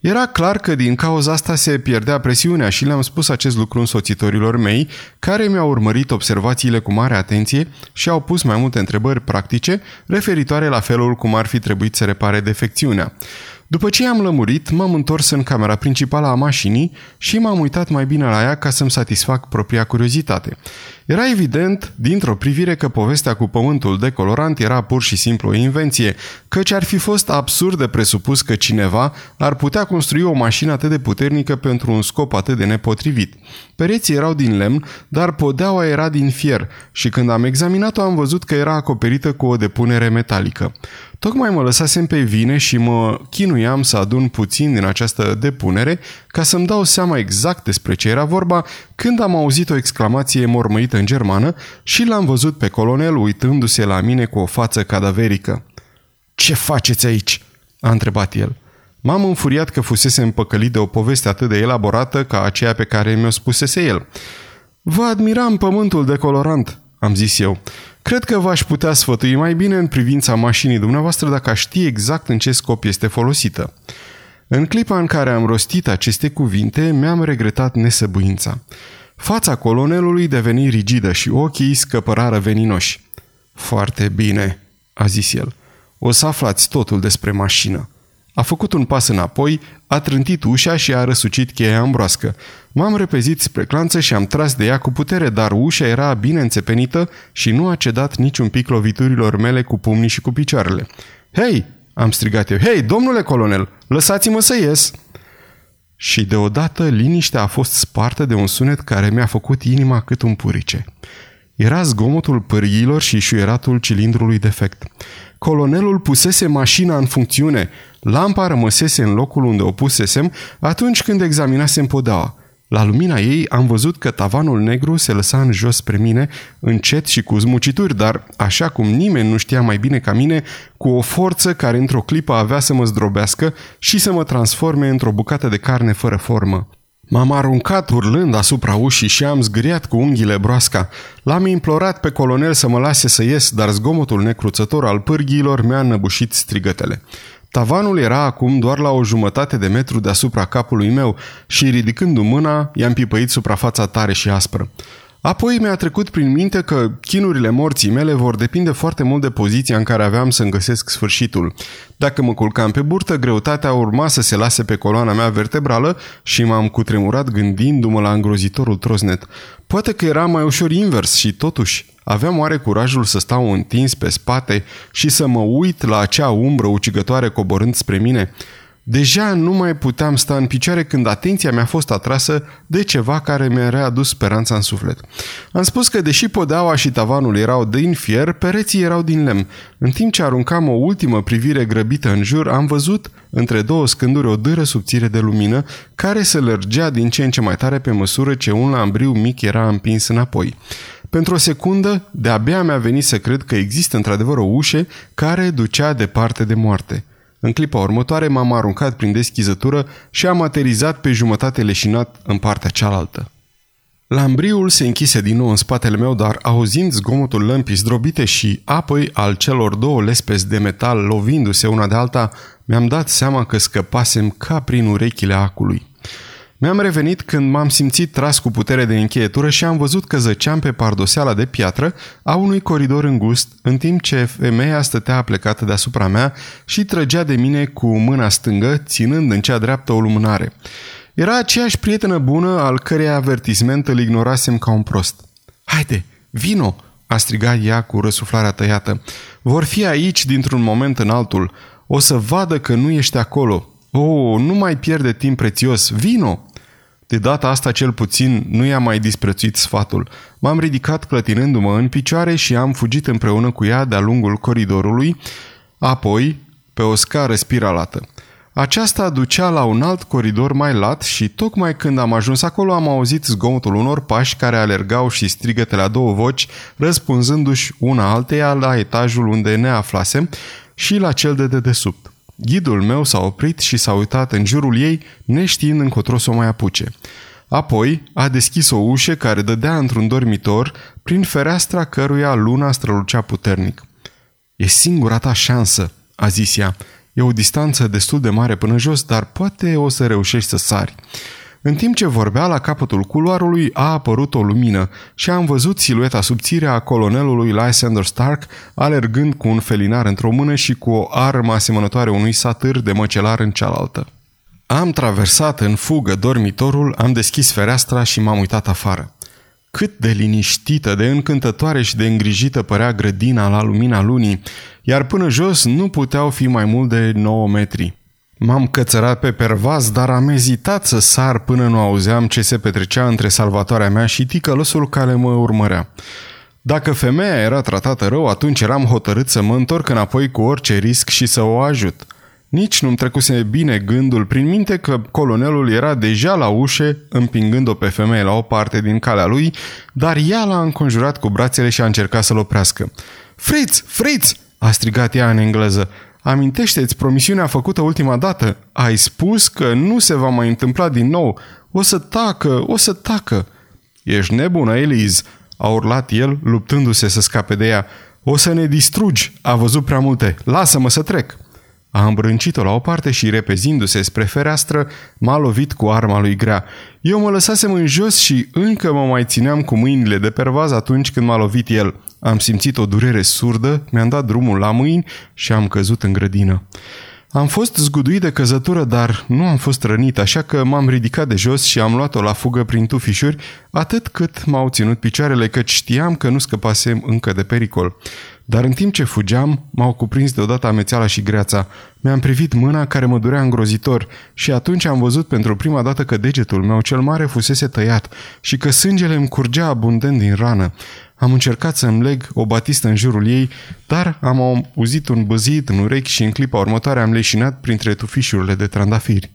Era clar că din cauza asta se pierdea presiunea și le-am spus acest lucru însoțitorilor mei, care mi-au urmărit observațiile cu mare atenție și au pus mai multe întrebări practice referitoare la felul cum ar fi trebuit să repare defecțiunea. După ce am lămurit, m-am întors în camera principală a mașinii și m-am uitat mai bine la ea ca să-mi satisfac propria curiozitate. Era evident, dintr-o privire, că povestea cu pământul decolorant era pur și simplu o invenție, căci ar fi fost absurd de presupus că cineva ar putea construi o mașină atât de puternică pentru un scop atât de nepotrivit. Pereții erau din lemn, dar podeaua era din fier și când am examinat-o am văzut că era acoperită cu o depunere metalică. Tocmai mă lăsasem pe vine și mă chinuiam să adun puțin din această depunere ca să-mi dau seama exact despre ce era vorba când am auzit o exclamație mormăită în germană și l-am văzut pe colonel uitându-se la mine cu o față cadaverică. Ce faceți aici?" a întrebat el. M-am înfuriat că fusese împăcălit de o poveste atât de elaborată ca aceea pe care mi-o spusese el. Vă admiram pământul de colorant, am zis eu. Cred că v-aș putea sfătui mai bine în privința mașinii dumneavoastră dacă aș ști exact în ce scop este folosită. În clipa în care am rostit aceste cuvinte, mi-am regretat nesăbuința. Fața colonelului deveni rigidă și ochii scăpărară veninoși. Foarte bine, a zis el. O să aflați totul despre mașină. A făcut un pas înapoi, a trântit ușa și a răsucit cheia ambroască. M-am repezit spre clanță și am tras de ea cu putere, dar ușa era bine înțepenită și nu a cedat niciun pic loviturilor mele cu pumnii și cu picioarele. Hei!" am strigat eu. Hei, domnule colonel, lăsați-mă să ies!" Și deodată liniștea a fost spartă de un sunet care mi-a făcut inima cât un purice. Era zgomotul pârghilor și șuieratul cilindrului defect. Colonelul pusese mașina în funcțiune. Lampa rămăsese în locul unde o pusesem atunci când examinasem podeaua. La lumina ei am văzut că tavanul negru se lăsa în jos spre mine, încet și cu zmucituri, dar, așa cum nimeni nu știa mai bine ca mine, cu o forță care într-o clipă avea să mă zdrobească și să mă transforme într-o bucată de carne fără formă. M-am aruncat urlând asupra ușii și am zgâriat cu unghiile broasca. L-am implorat pe colonel să mă lase să ies, dar zgomotul necruțător al pârghiilor mi-a năbușit strigătele. Tavanul era acum doar la o jumătate de metru deasupra capului meu și, ridicându mâna, i-am pipăit suprafața tare și aspră. Apoi mi-a trecut prin minte că chinurile morții mele vor depinde foarte mult de poziția în care aveam să-mi găsesc sfârșitul. Dacă mă culcam pe burtă, greutatea urma să se lase pe coloana mea vertebrală și m-am cutremurat gândindu-mă la îngrozitorul trosnet. Poate că era mai ușor invers și totuși aveam oare curajul să stau întins pe spate și să mă uit la acea umbră ucigătoare coborând spre mine? Deja nu mai puteam sta în picioare când atenția mi-a fost atrasă de ceva care mi-a readus speranța în suflet. Am spus că deși podeaua și tavanul erau din fier, pereții erau din lemn. În timp ce aruncam o ultimă privire grăbită în jur, am văzut între două scânduri o dâră subțire de lumină care se lărgea din ce în ce mai tare pe măsură ce un lambriu mic era împins înapoi. Pentru o secundă, de-abia mi-a venit să cred că există într-adevăr o ușă care ducea departe de moarte. În clipa următoare m-am aruncat prin deschizătură și am aterizat pe jumătate leșinat în partea cealaltă. Lambriul se închise din nou în spatele meu, dar auzind zgomotul lămpii zdrobite și apoi al celor două lespezi de metal lovindu-se una de alta, mi-am dat seama că scăpasem ca prin urechile acului. Mi-am revenit când m-am simțit tras cu putere de încheietură și am văzut că zăceam pe pardoseala de piatră a unui coridor îngust, în timp ce femeia stătea plecată deasupra mea și trăgea de mine cu mâna stângă, ținând în cea dreaptă o lumânare. Era aceeași prietenă bună al cărei avertisment îl ignorasem ca un prost. Haide, vino!" a strigat ea cu răsuflarea tăiată. Vor fi aici dintr-un moment în altul. O să vadă că nu ești acolo. Oh, nu mai pierde timp prețios. Vino!" De data asta cel puțin nu i-a mai disprețuit sfatul. M-am ridicat clătinându-mă în picioare și am fugit împreună cu ea de-a lungul coridorului, apoi pe o scară spiralată. Aceasta ducea la un alt coridor mai lat și tocmai când am ajuns acolo am auzit zgomotul unor pași care alergau și strigăte la două voci, răspunzându-și una alteia la etajul unde ne aflasem și la cel de dedesubt. Ghidul meu s-a oprit și s-a uitat în jurul ei, neștiind încotro să o mai apuce. Apoi a deschis o ușă care dădea într-un dormitor, prin fereastra căruia luna strălucea puternic. E singura ta șansă," a zis ea. E o distanță destul de mare până jos, dar poate o să reușești să sari." În timp ce vorbea, la capătul culoarului a apărut o lumină și am văzut silueta subțire a colonelului Lysander Stark alergând cu un felinar într-o mână și cu o armă asemănătoare unui satâr de măcelar în cealaltă. Am traversat în fugă dormitorul, am deschis fereastra și m-am uitat afară. Cât de liniștită, de încântătoare și de îngrijită părea grădina la lumina lunii, iar până jos nu puteau fi mai mult de 9 metri. M-am cățărat pe pervaz, dar am ezitat să sar până nu auzeam ce se petrecea între salvatoarea mea și ticălosul care mă urmărea. Dacă femeia era tratată rău, atunci eram hotărât să mă întorc înapoi cu orice risc și să o ajut. Nici nu-mi trecuse bine gândul prin minte că colonelul era deja la ușe, împingând-o pe femeie la o parte din calea lui, dar ea l-a înconjurat cu brațele și a încercat să-l oprească. Fritz! Fritz!" a strigat ea în engleză. Amintește-ți promisiunea făcută ultima dată. Ai spus că nu se va mai întâmpla din nou. O să tacă, o să tacă. Ești nebună, Eliz, a urlat el, luptându-se să scape de ea. O să ne distrugi, a văzut prea multe. Lasă-mă să trec. A îmbrâncit-o la o parte și, repezindu-se spre fereastră, m-a lovit cu arma lui grea. Eu mă lăsasem în jos și încă mă mai țineam cu mâinile de pervaz atunci când m-a lovit el. Am simțit o durere surdă, mi-am dat drumul la mâini și am căzut în grădină. Am fost zguduit de căzătură, dar nu am fost rănit, așa că m-am ridicat de jos și am luat-o la fugă prin tufișuri, atât cât m-au ținut picioarele, căci știam că nu scăpasem încă de pericol. Dar în timp ce fugeam, m-au cuprins deodată amețeala și greața. Mi-am privit mâna care mă durea îngrozitor și atunci am văzut pentru prima dată că degetul meu cel mare fusese tăiat și că sângele îmi curgea abundent din rană. Am încercat să-mi leg o batistă în jurul ei, dar am auzit un băzit în urechi și în clipa următoare am leșinat printre tufișurile de trandafiri.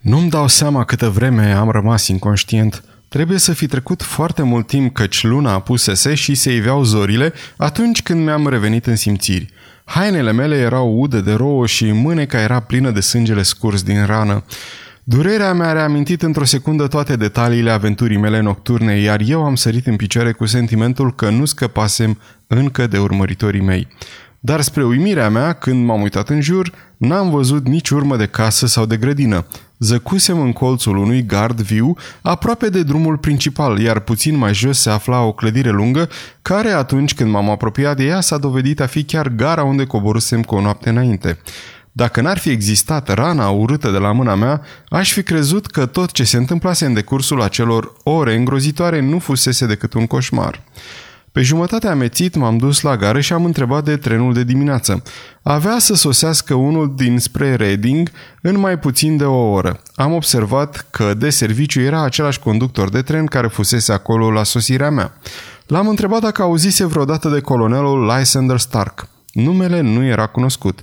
Nu-mi dau seama câtă vreme am rămas inconștient. Trebuie să fi trecut foarte mult timp căci luna apusese și se iveau zorile atunci când mi-am revenit în simțiri. Hainele mele erau ude de rouă și mâneca era plină de sângele scurs din rană. Durerea mi-a reamintit într-o secundă toate detaliile aventurii mele nocturne, iar eu am sărit în picioare cu sentimentul că nu scăpasem încă de urmăritorii mei. Dar spre uimirea mea, când m-am uitat în jur, n-am văzut nici urmă de casă sau de grădină. Zăcusem în colțul unui gard viu, aproape de drumul principal, iar puțin mai jos se afla o clădire lungă, care atunci când m-am apropiat de ea s-a dovedit a fi chiar gara unde coborusem cu o noapte înainte. Dacă n-ar fi existat rana urâtă de la mâna mea, aș fi crezut că tot ce se întâmplase în decursul acelor ore îngrozitoare nu fusese decât un coșmar. Pe jumătate amețit m-am dus la gară și am întrebat de trenul de dimineață. Avea să sosească unul dinspre Reading în mai puțin de o oră. Am observat că de serviciu era același conductor de tren care fusese acolo la sosirea mea. L-am întrebat dacă auzise vreodată de colonelul Lysander Stark. Numele nu era cunoscut.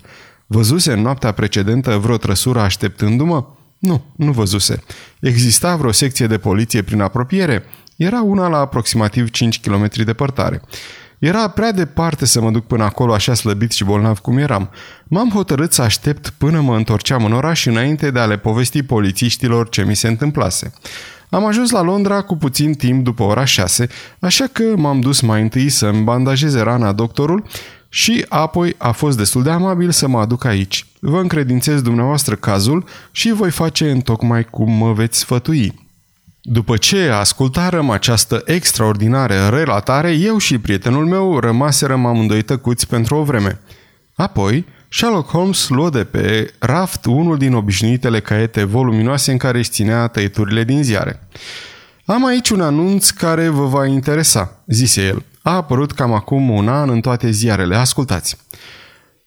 Văzuse în noaptea precedentă vreo trăsură așteptându-mă? Nu, nu văzuse. Exista vreo secție de poliție prin apropiere? Era una la aproximativ 5 km departare. Era prea departe să mă duc până acolo așa slăbit și bolnav cum eram. M-am hotărât să aștept până mă întorceam în oraș înainte de a le povesti polițiștilor ce mi se întâmplase. Am ajuns la Londra cu puțin timp după ora 6, așa că m-am dus mai întâi să-mi bandajeze rana doctorul și apoi a fost destul de amabil să mă aduc aici. Vă încredințez dumneavoastră cazul și voi face în tocmai cum mă veți sfătui. După ce ascultarăm această extraordinară relatare, eu și prietenul meu rămaserăm amândoi tăcuți pentru o vreme. Apoi, Sherlock Holmes luă de pe raft unul din obișnuitele caiete voluminoase în care își ținea tăieturile din ziare. Am aici un anunț care vă va interesa, zise el. A apărut cam acum un an în toate ziarele. Ascultați!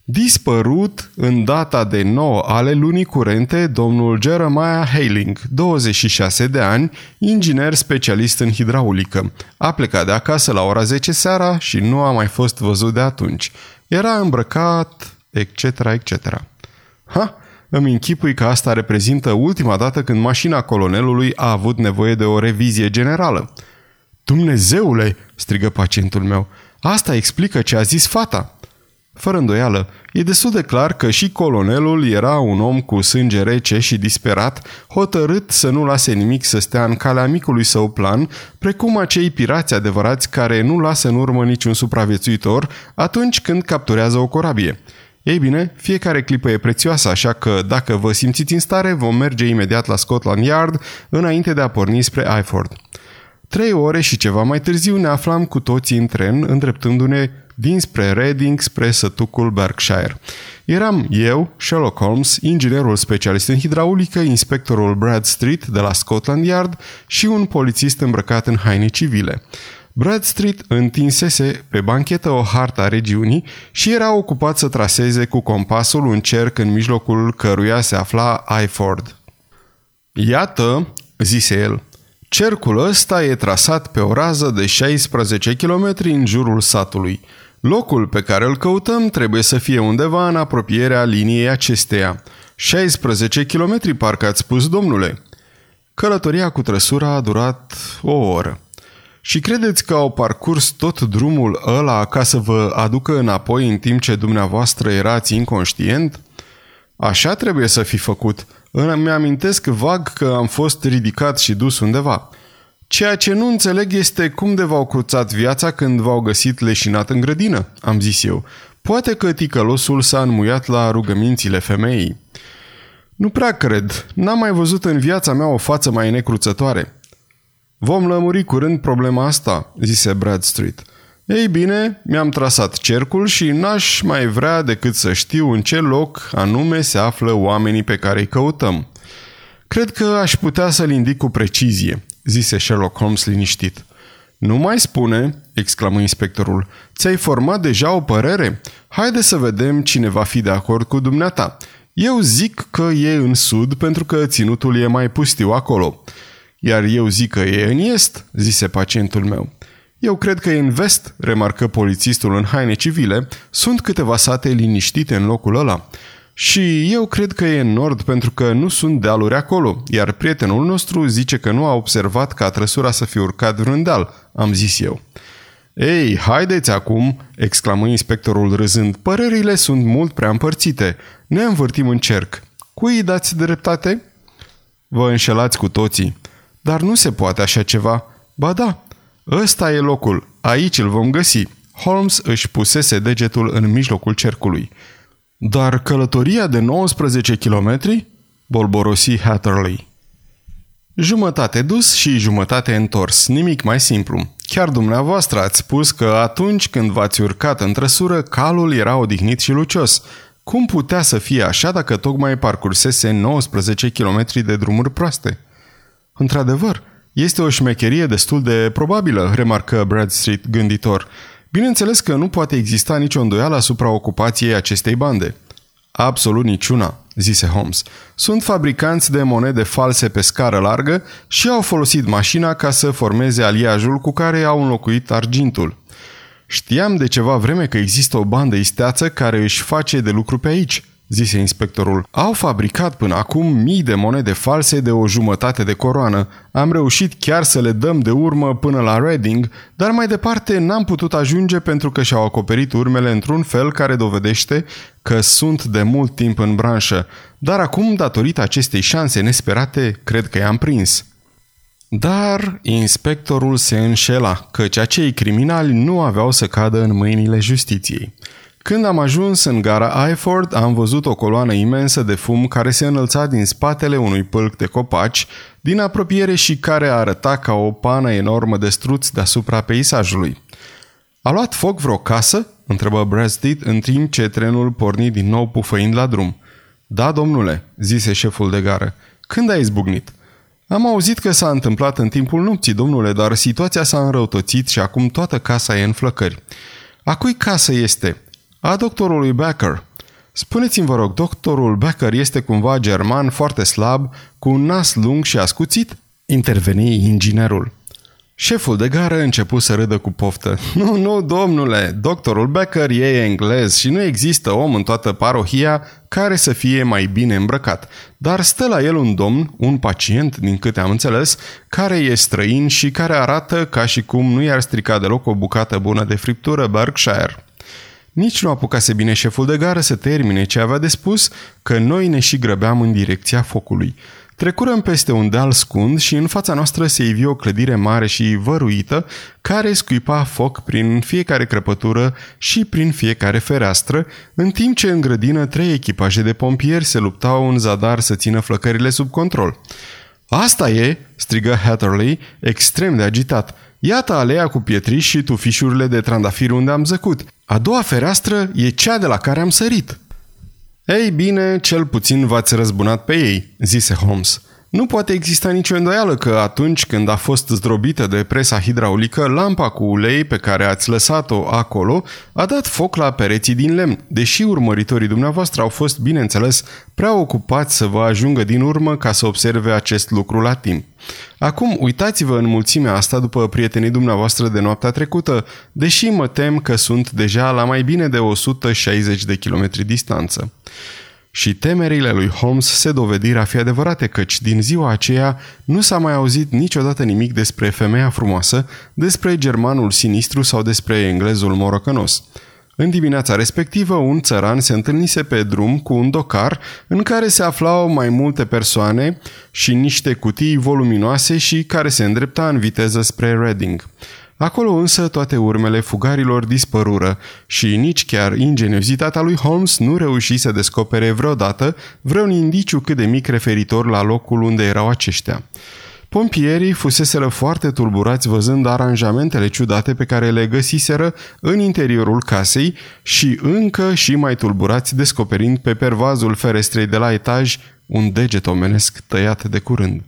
Dispărut în data de 9 ale lunii curente domnul Jeremiah Hailing, 26 de ani, inginer specialist în hidraulică. A plecat de acasă la ora 10 seara și nu a mai fost văzut de atunci. Era îmbrăcat, etc., etc. Ha, îmi închipui că asta reprezintă ultima dată când mașina colonelului a avut nevoie de o revizie generală. Dumnezeule, strigă pacientul meu, asta explică ce a zis fata. Fără îndoială, e destul de clar că și colonelul era un om cu sânge rece și disperat, hotărât să nu lase nimic să stea în calea micului său plan, precum acei pirați adevărați care nu lasă în urmă niciun supraviețuitor atunci când capturează o corabie. Ei bine, fiecare clipă e prețioasă, așa că dacă vă simțiți în stare, vom merge imediat la Scotland Yard înainte de a porni spre Iford. Trei ore și ceva mai târziu ne aflam cu toții în tren, îndreptându-ne dinspre Reading spre sătucul Berkshire. Eram eu, Sherlock Holmes, inginerul specialist în hidraulică, inspectorul Brad Street de la Scotland Yard și un polițist îmbrăcat în haine civile. Bradstreet întinsese pe banchetă o hartă a regiunii și era ocupat să traseze cu compasul un cerc în mijlocul căruia se afla Iford. Iată, zise el, cercul ăsta e trasat pe o rază de 16 km în jurul satului. Locul pe care îl căutăm trebuie să fie undeva în apropierea liniei acesteia. 16 km, parcă ați spus, domnule. Călătoria cu trăsura a durat o oră. Și credeți că au parcurs tot drumul ăla ca să vă aducă înapoi în timp ce dumneavoastră erați inconștient? Așa trebuie să fi făcut. Îmi amintesc vag că am fost ridicat și dus undeva. Ceea ce nu înțeleg este cum de v-au cruțat viața când v-au găsit leșinat în grădină, am zis eu. Poate că ticălosul s-a înmuiat la rugămințile femeii. Nu prea cred. N-am mai văzut în viața mea o față mai necruțătoare. Vom lămuri curând problema asta, zise Bradstreet. Ei bine, mi-am trasat cercul și n-aș mai vrea decât să știu în ce loc anume se află oamenii pe care îi căutăm. Cred că aș putea să-l indic cu precizie, zise Sherlock Holmes liniștit. Nu mai spune, exclamă inspectorul. Ți-ai format deja o părere? Haide să vedem cine va fi de acord cu dumneata. Eu zic că e în sud pentru că ținutul e mai pustiu acolo. Iar eu zic că e în est, zise pacientul meu. Eu cred că e în vest, remarcă polițistul în haine civile. Sunt câteva sate liniștite în locul ăla. Și eu cred că e în nord pentru că nu sunt dealuri acolo, iar prietenul nostru zice că nu a observat ca trăsura să fi urcat vreun deal, am zis eu. Ei, haideți acum, exclamă inspectorul râzând, părerile sunt mult prea împărțite. Ne învârtim în cerc. Cui dați dreptate? Vă înșelați cu toții. Dar nu se poate așa ceva. Ba da, ăsta e locul. Aici îl vom găsi. Holmes își pusese degetul în mijlocul cercului. Dar călătoria de 19 kilometri? bolborosi Hatterley. Jumătate dus și jumătate întors, nimic mai simplu. Chiar dumneavoastră ați spus că atunci când v-ați urcat în trăsură, calul era odihnit și lucios. Cum putea să fie așa dacă tocmai parcursese 19 km de drumuri proaste? Într-adevăr, este o șmecherie destul de probabilă, remarcă Bradstreet gânditor. Bineînțeles că nu poate exista nicio îndoială asupra ocupației acestei bande. Absolut niciuna, zise Holmes. Sunt fabricanți de monede false pe scară largă și au folosit mașina ca să formeze aliajul cu care au înlocuit argintul. Știam de ceva vreme că există o bandă isteață care își face de lucru pe aici – zise inspectorul. Au fabricat până acum mii de monede false de o jumătate de coroană. Am reușit chiar să le dăm de urmă până la Reading, dar mai departe n-am putut ajunge pentru că și-au acoperit urmele într-un fel care dovedește că sunt de mult timp în branșă. Dar acum, datorită acestei șanse nesperate, cred că i-am prins. Dar inspectorul se înșela, căci acei criminali nu aveau să cadă în mâinile justiției. Când am ajuns în gara Iford, am văzut o coloană imensă de fum care se înălța din spatele unui pâlc de copaci, din apropiere și care arăta ca o pană enormă de struți deasupra peisajului. A luat foc vreo casă?" întrebă Bradstead în timp ce trenul porni din nou pufăind la drum. Da, domnule," zise șeful de gară. Când a izbucnit?" Am auzit că s-a întâmplat în timpul nopții, domnule, dar situația s-a înrăutățit și acum toată casa e în flăcări. A cui casă este?" A doctorului Becker. Spuneți-mi, vă rog, doctorul Becker este cumva german, foarte slab, cu un nas lung și ascuțit? Interveni inginerul. Șeful de gară început să râdă cu poftă. Nu, nu, domnule, doctorul Becker e englez și nu există om în toată parohia care să fie mai bine îmbrăcat. Dar stă la el un domn, un pacient, din câte am înțeles, care e străin și care arată ca și cum nu i-ar strica deloc o bucată bună de friptură Berkshire. Nici nu apucase bine șeful de gară să termine ce avea de spus, că noi ne și grăbeam în direcția focului. Trecurăm peste un deal scund și în fața noastră se ivi o clădire mare și văruită, care scuipa foc prin fiecare crăpătură și prin fiecare fereastră, în timp ce în grădină trei echipaje de pompieri se luptau în zadar să țină flăcările sub control. Asta e!" strigă Hatterley, extrem de agitat. Iată alea cu pietriși și tufișurile de trandafir unde am zăcut. A doua fereastră e cea de la care am sărit. Ei bine, cel puțin v-ați răzbunat pe ei, zise Holmes. Nu poate exista nicio îndoială că atunci când a fost zdrobită de presa hidraulică, lampa cu ulei pe care ați lăsat-o acolo a dat foc la pereții din lemn, deși urmăritorii dumneavoastră au fost, bineînțeles, prea ocupați să vă ajungă din urmă ca să observe acest lucru la timp. Acum uitați-vă în mulțimea asta după prietenii dumneavoastră de noaptea trecută, deși mă tem că sunt deja la mai bine de 160 de kilometri distanță. Și temerile lui Holmes se dovediră a fi adevărate, căci din ziua aceea nu s-a mai auzit niciodată nimic despre femeia frumoasă, despre germanul sinistru sau despre englezul morocănos. În dimineața respectivă, un țăran se întâlnise pe drum cu un docar în care se aflau mai multe persoane și niște cutii voluminoase și care se îndrepta în viteză spre Reading. Acolo însă toate urmele fugarilor dispărură și nici chiar ingeniozitatea lui Holmes nu reuși să descopere vreodată vreun indiciu cât de mic referitor la locul unde erau aceștia. Pompierii fuseseră foarte tulburați văzând aranjamentele ciudate pe care le găsiseră în interiorul casei și încă și mai tulburați descoperind pe pervazul ferestrei de la etaj un deget omenesc tăiat de curând.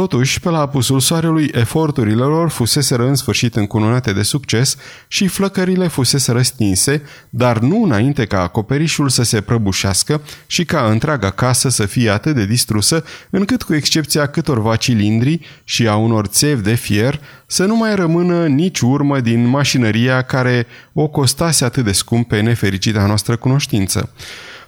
Totuși, pe la apusul soarelui, eforturile lor fuseseră în sfârșit încununate de succes și flăcările fusese răstinse, dar nu înainte ca acoperișul să se prăbușească și ca întreaga casă să fie atât de distrusă, încât cu excepția câtorva cilindri și a unor țevi de fier, să nu mai rămână nici urmă din mașinăria care o costase atât de scump pe nefericita noastră cunoștință.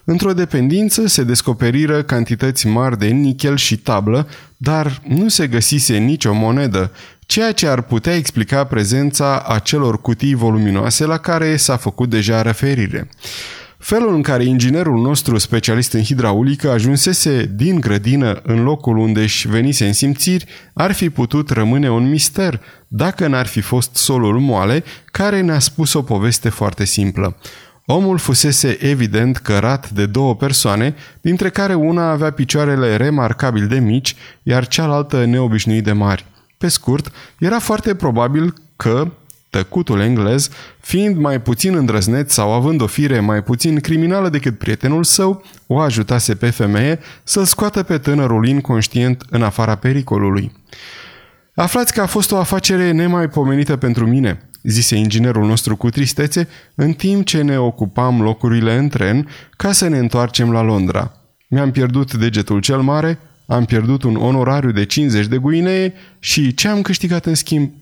Într-o dependință se descoperiră cantități mari de nichel și tablă, dar nu se găsise nicio monedă, ceea ce ar putea explica prezența acelor cutii voluminoase la care s-a făcut deja referire. Felul în care inginerul nostru specialist în hidraulică ajunsese din grădină în locul unde își venise în simțiri ar fi putut rămâne un mister dacă n-ar fi fost solul moale care ne-a spus o poveste foarte simplă. Omul fusese evident cărat de două persoane, dintre care una avea picioarele remarcabil de mici, iar cealaltă neobișnuit de mari. Pe scurt, era foarte probabil că tăcutul englez, fiind mai puțin îndrăzneț sau având o fire mai puțin criminală decât prietenul său, o ajutase pe femeie să-l scoată pe tânărul inconștient în afara pericolului. Aflați că a fost o afacere nemaipomenită pentru mine, zise inginerul nostru cu tristețe, în timp ce ne ocupam locurile în tren ca să ne întoarcem la Londra. Mi-am pierdut degetul cel mare, am pierdut un onorariu de 50 de guinee și ce am câștigat în schimb?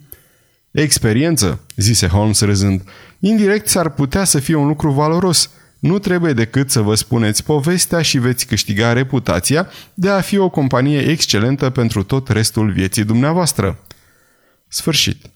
Experiență, zise Holmes râzând. Indirect s-ar putea să fie un lucru valoros. Nu trebuie decât să vă spuneți povestea și veți câștiga reputația de a fi o companie excelentă pentru tot restul vieții dumneavoastră. Sfârșit.